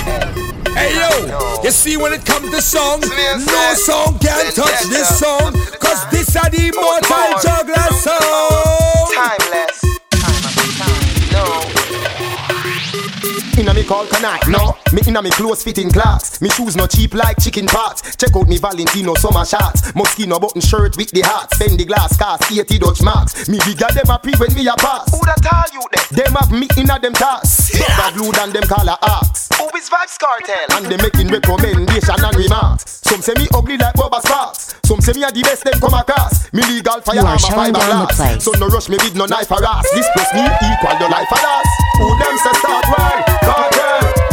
Hey yo, you see when it comes to song, no song can touch this song, cause this are the immortal juggler song. Timeless. Inna me call Kanai. No, me inna me close fitting clocks. Me shoes no cheap like chicken parts. Check out me Valentino summer shots. Moschino button shirt with the heart. Spend the glass cast 80 Dutch marks. Me bigger them a pre when me a pass. Who that tell you that? Them have me inna them tasks. Bad blue than them call a axe. Who is Vybz Kartel? And they making recommendation and remarks. Some say me ugly like Bubba Sparks. Some say me a the best them come across. Me legal You firearm are a shutting down the fiberglass. place. So no rush me with no knife or ass. This plus me equal your life or loss. Who them say start well?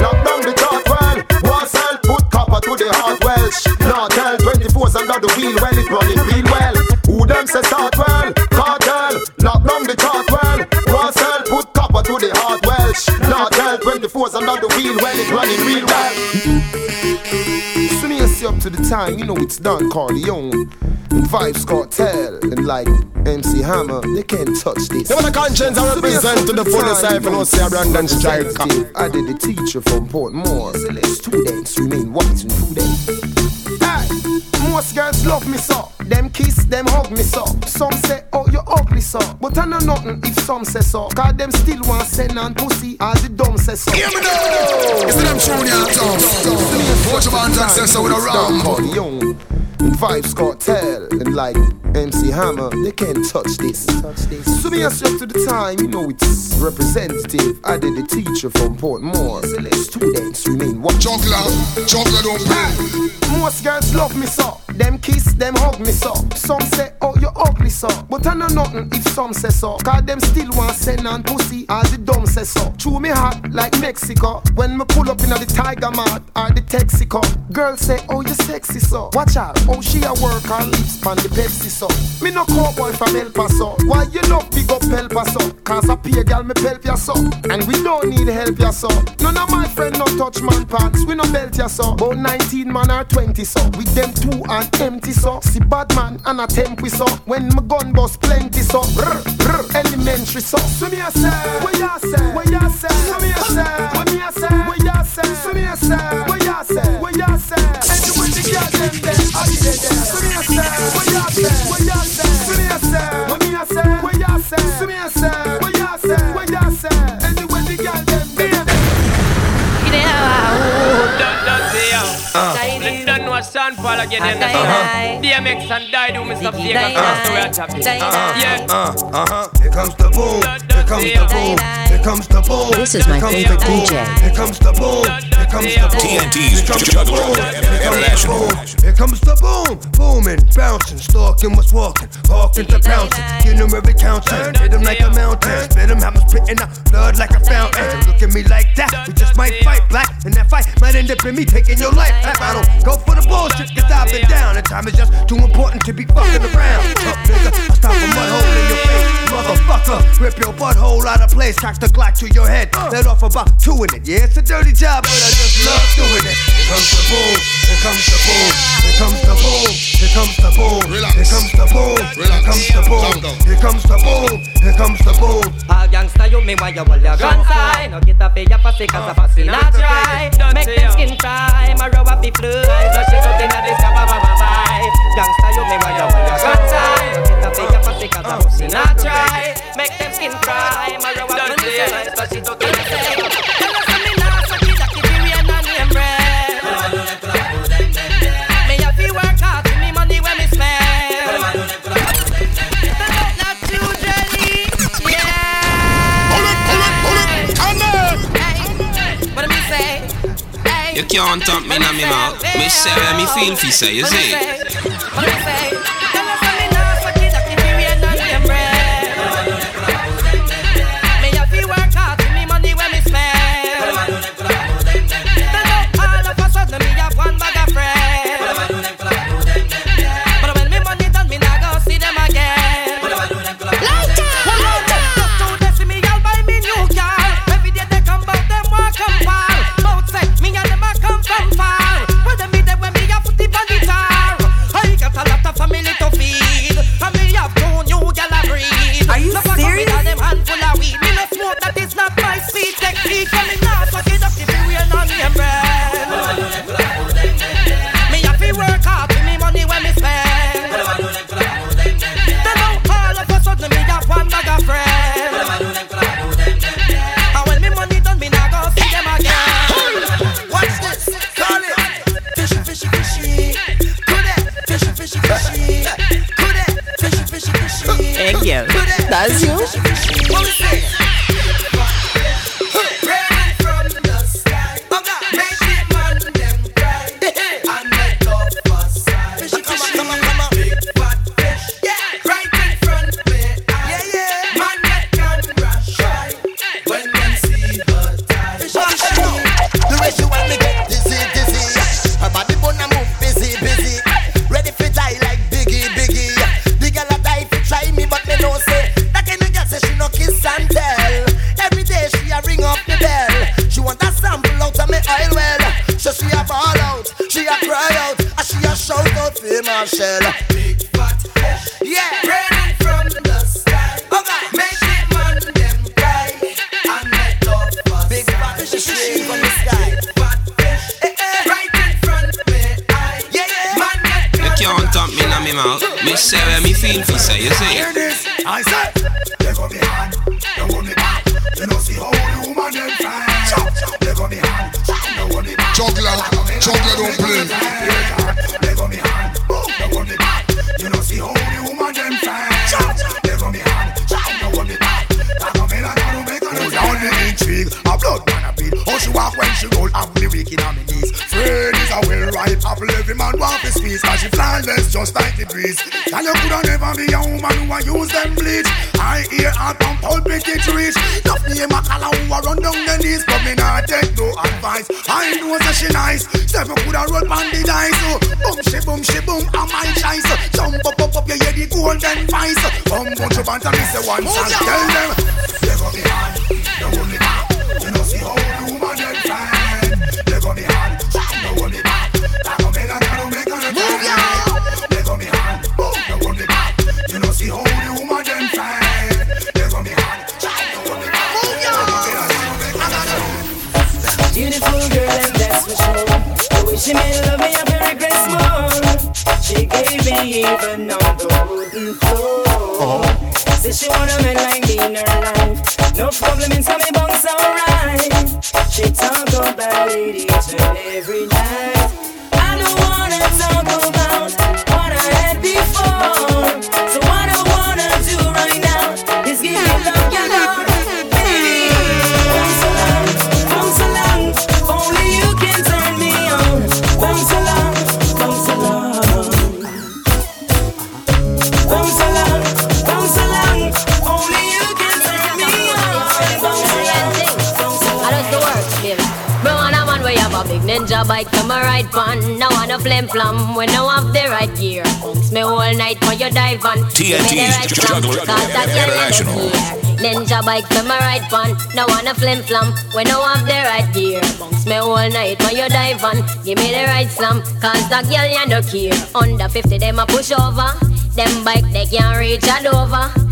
Lock down the chart well. War sell put copper to the heart well. Now tell 24's under the wheel well. It running real well. Who them say start well? Kartel. Lock down the chart well. War sell put copper to the heart well. Now tell 24's under the wheel well. It running real well. Up to the time, you know it's done, Corleone. And Vybz Kartel, and like MC Hammer, they can't touch this. Them are the conscience I represent to the fullest I know say a Brandon Striker. I did the teacher from Portmore. Students remain white and prudent. Hey, most girls love me so. Them kiss, them hug me so. Some say, oh, you ugly so. But I know nothing if some say so. Cause them still want send on pussy as the dumb say so. Hear me now. It's them tune ya tough. Watch your and say so with a ram. Young. Vybz Kartel and like MC Hammer, they can't touch this. So me as up to the time, you know it's representative. I did the teacher from Portmore. Students remain what? Chocolate, chocolate don't pay. Most girls love me so. Them kiss, them hug me so. Some say, oh, you ugly so. But I know nothing if some say so. Cause them still want send on pussy as the dumb say so. Chew me hot like Mexico. When me pull up in the Tiger Mart or the Texaco. Girls say, oh, you sexy so. Watch out, oh, she a work her lips on the Pepsi so. Me no call cowboy from El Paso. Why you love big up El Paso? Cause I pay girl me help ya so. And we don't need help ya so. None of my friend no touch man pants. We no belt ya so. About 19 man or 20 so. With them two and empty so. See bad man and a temp we so. When my gun bust plenty so. Brr, brr, elementary so. So me a say, what ya say? What ya say? So me a say, what me a say? What ya say? So me a say, what ya say? What ya say? Anyway the girl them there, I be there there. So me a say, say? What ya say? So me a say, what me a say? What ya say? So me a say, say? What ya the girl them there. Sean Paul again in the DMX and Die do Mr. Vegas that's the way I chop it. Yeah. Uh-huh. Here comes the boom. Here comes the boom. Here comes the boom. This is my favorite DJ. Here comes the boom. Here comes the boom. TNT's Here comes the Juggler boom. International. Here comes the boom. Booming, bouncing, stalking what's walking, walking to bouncing. Get them every counting. Hit them like a mountain. Spit them, have them spitting out blood like a fountain. Look at me like that. We just might fight black. And that fight might end up in me taking your life. I don't go for the bullshit, cause I've been down. And time is just too important to be fucking around. Tough nigga, I stop a mud hole in your face. Motherfucker, rip your butthole out of place. Cock the Glock to your head. Let off about two in it. Yeah, it's a dirty job, but I just love doing it comes the boom, here comes the boom, here comes the boom, here comes the boom, here comes the boom, here comes the boom, here comes the boom, here comes the boom. All gangsta, you me why you hold your gun high? No get up here, pussy, cause the pussy not dry. Make them skin cry, my rubber be fly. Flush it out in the sky, bye bye bye. Gangsta, you me why you hold your gun high? No get up here, pussy, cause the pussy not dry. Make them skin cry, my rubber be fly. Flush it out in the You can't talk me in my mouth. Me say me feel fi say, you see. She just like the breeze. And you coulda never be a woman who a use them bleach. I hear her from pulpit it reach. Enough name a color who a run down the knees, but me not take no advice. I know that she nice. Seven coulda roll on the dice. So boom she boom she boom, I'm my choice. Jump up up up, you hear the golden voice. Come bunch of banter, me say one song. Oh, Tell them. They go behind, Said she want a man like me in her life. No problem in some bunks alright. She talk about it each and every night. A bike to my right pan. Now on a flim flam when I have the right gear. Bounce me all night for your dive on. Give me the TNT's right Juggler cause that girl in the International. Ninja bike to my right pan. Now on a flim flam when I have the right gear. Bounce me all night for your dive on. Give me the right slam, cause that girl you no care. Under 50 them a push over. Them bike they can't reach a Dover.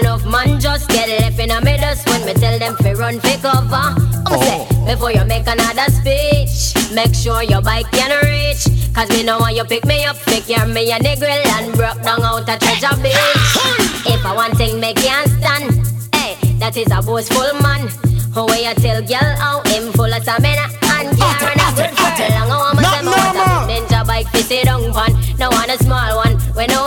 Enough man just get left in a middle when me tell them fi run fi cover. Um say before you make another speech, make sure your bike can reach. Cause me know when you pick me up, pick your me a nigga and broke down out a treasure beach. If I want thing me can't stand, hey, that is a boastful man. Who way you tell girl how him full of stamina and carrying a good for long. I want me them out of ninja bike fi sit down pan. No want a small one, we no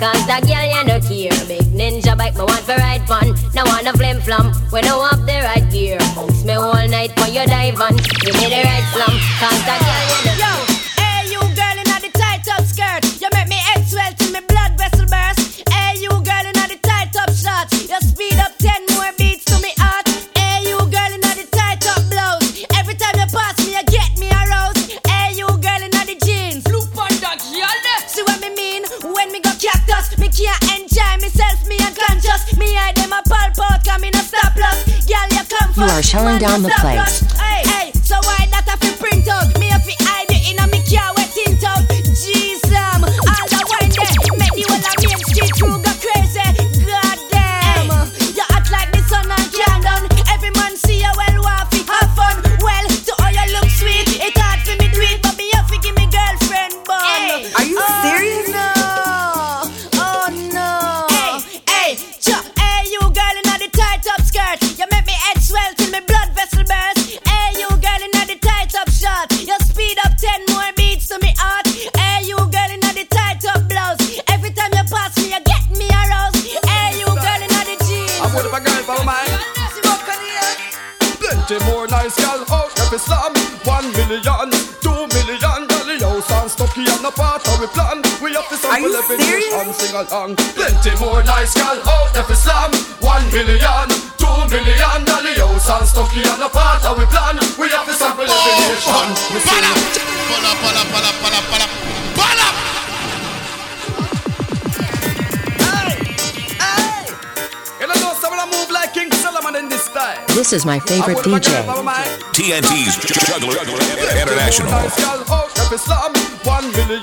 cause that girl you no care. Big ninja bike me want for ride fun. Now want a flim flam, we no have the right gear. Bounce me all night for your dive on. Give me the right slam, cause that showing down the place. Nice gal oh, out every slam. One million, two million, dolly house and Stucky and a part of we oh, plan. We have to sample every nation, sing along. Plenty more nice gal out every slam. One million, two million, house and Stucky and a part of we plan. We have to sample every. We sing. You don't know someone move like King Solomon in this. This is my favorite DJ. TNT's Juggler International. Nice gal out every slam. One million,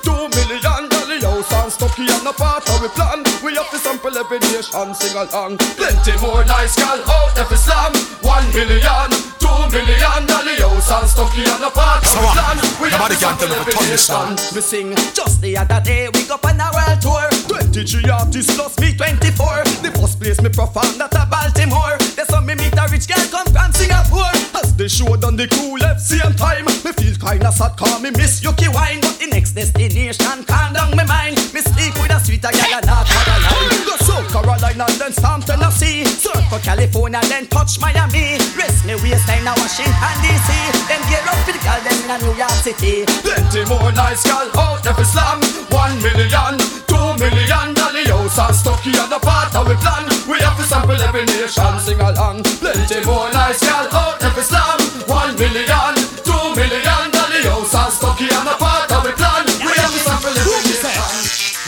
two million, dolly house and Stucky and a part of we plan. We have to sample every nation, sing along. Plenty more nice gal out every slam. One million, two million, dolly house and Stucky on the part of we plan. We have to sample every nation. We sing just the other day we go on a world tour. 23 artists plus me 24. The first place me perform that a Baltimore. There's some me meet a rich girl come from Singapore. As the show done the cool left same time. Me feel kinda sad cause me miss Yuki wine. But the next destination calm down my mind. Me sleep with a sweeter girl and not Caroline. Go South Carolina then Storm Tennessee. Surf for California then touch Miami. Rest me waistline now Washington DC. Then get up for the girl then in New York City. Plenty more nice girl out every slam. One million, million dollar house and Stucky and the part of we plan. We have to sample every nation, sing along. Plenty more nice girl out every slam. One million, two million dollar house and Stucky and the part of we plan. We have to sample every nation.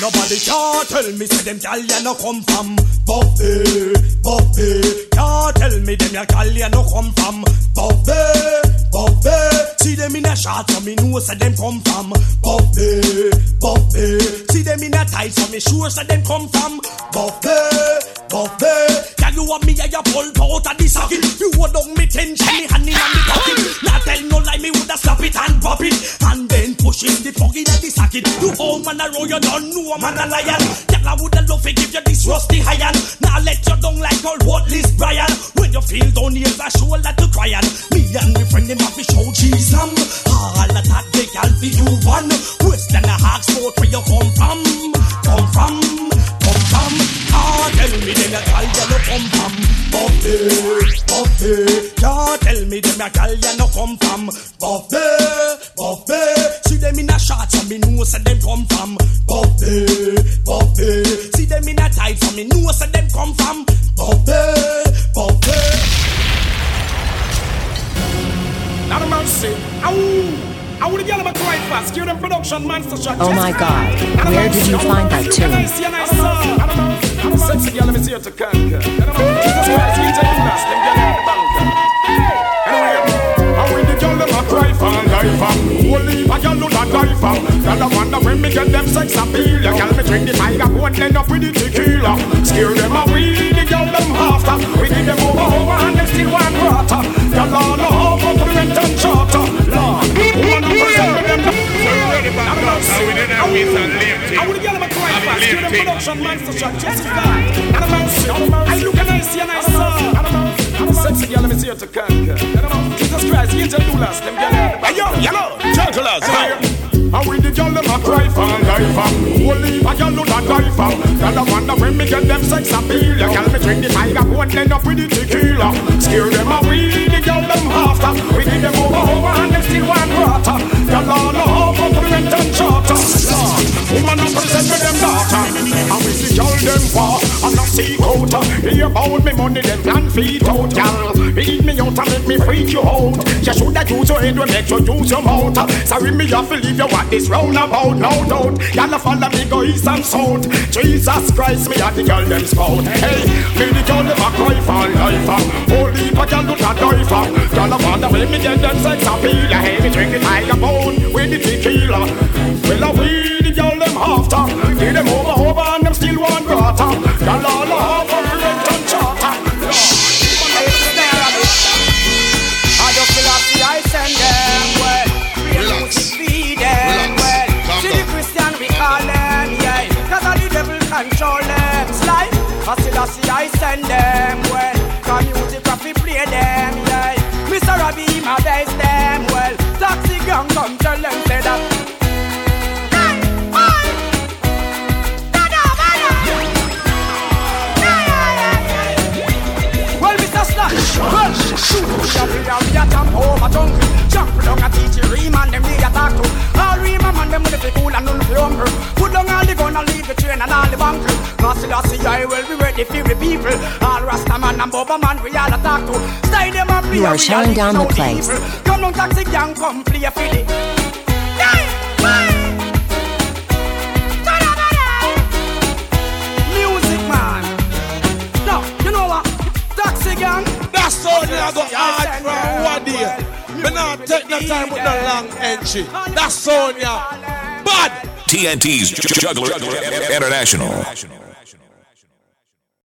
Nobody can tell me say them gal ya no come from Buffy, Buffy. Can't tell me them ya gal ya no come from Buffy, Buffy. See them in a shot so me know say them come from Buffy, Buffy. Them in a tight so me sure say them come from Buffy. Can you want me a ya pull out of the socket? You hold down me tension, me hand in me pocket. Now tell no lie, me woulda slap it and pop it, and then push in the plug in the socket. You old man a roll, you don't know man a lion. Girl, I woulda love to give you this rusty iron. Now let you down like old Worthless Brian. When you feel down here's a shoulder to cry on. Me and me friend them have to show them. All of that they can be you one. Western a hawks where you come from, come from, come from. Can't tell me them a gal you no come from. Buffy, Buffy. Can't tell me them a gal you no come from. See them in a shot so me know say them come from. See them in a tight so me know say them come from. Not a mercy. Ow! I would get them a cry fast. Give them production monster shot. Oh my god, where did you find that tune? Sexy girl, me see you to conquer. Jesus the them girl in the bunker. Anyway, And when the girl them a cry for life uh, Holy a girl that die for Girl I wonder when me get them sex appeal You girl me drink the tiger one end up with the tequila Scare them away, the girl them after We give them over over and they still want water Girl all for rent and charter Lord, I would get them a cry fast. Give them production monster shot. Jesus Christ. And a mouse. I look and I see and I saw. Sexy girl, let me see you to conquer. Jesus Christ, angel do last. Them girl. Hey yo, yellow. Jugglers. And when the girl them a cry for life uh, Holy a girl do that die for Girl I wonder when me get them sex appeal You girl me drink the tiger one end up with the tequila Scare them away, the girl them after About me money them plan feed out Girl, eat me out and make me freak you out. You shoulda use your head when make you use your mouth. Sorry me have to leave you what this roundabout no doubt. Y'all follow me go east and south. Jesus Christ me and the girl them spout. Hey, me the girl them a cry for life. Holy but girl do not die for. Y'all a wonder when me get them sex appeal Hey, me drink the tiger bone with the tequila. Well I we the girl them after. Give them over over and them still want water. Y'all all I see I send them well. Cause music we play them, yeah. Mr. Robbie my best them well. Taxi gang come tell them we'll be ready for the people. You are shutting down the place. Come on, taxi gang, come play a. That's all you got hard from one day. Me not take no time with no long entry. That's all you. Bad. TNT's Juggler International.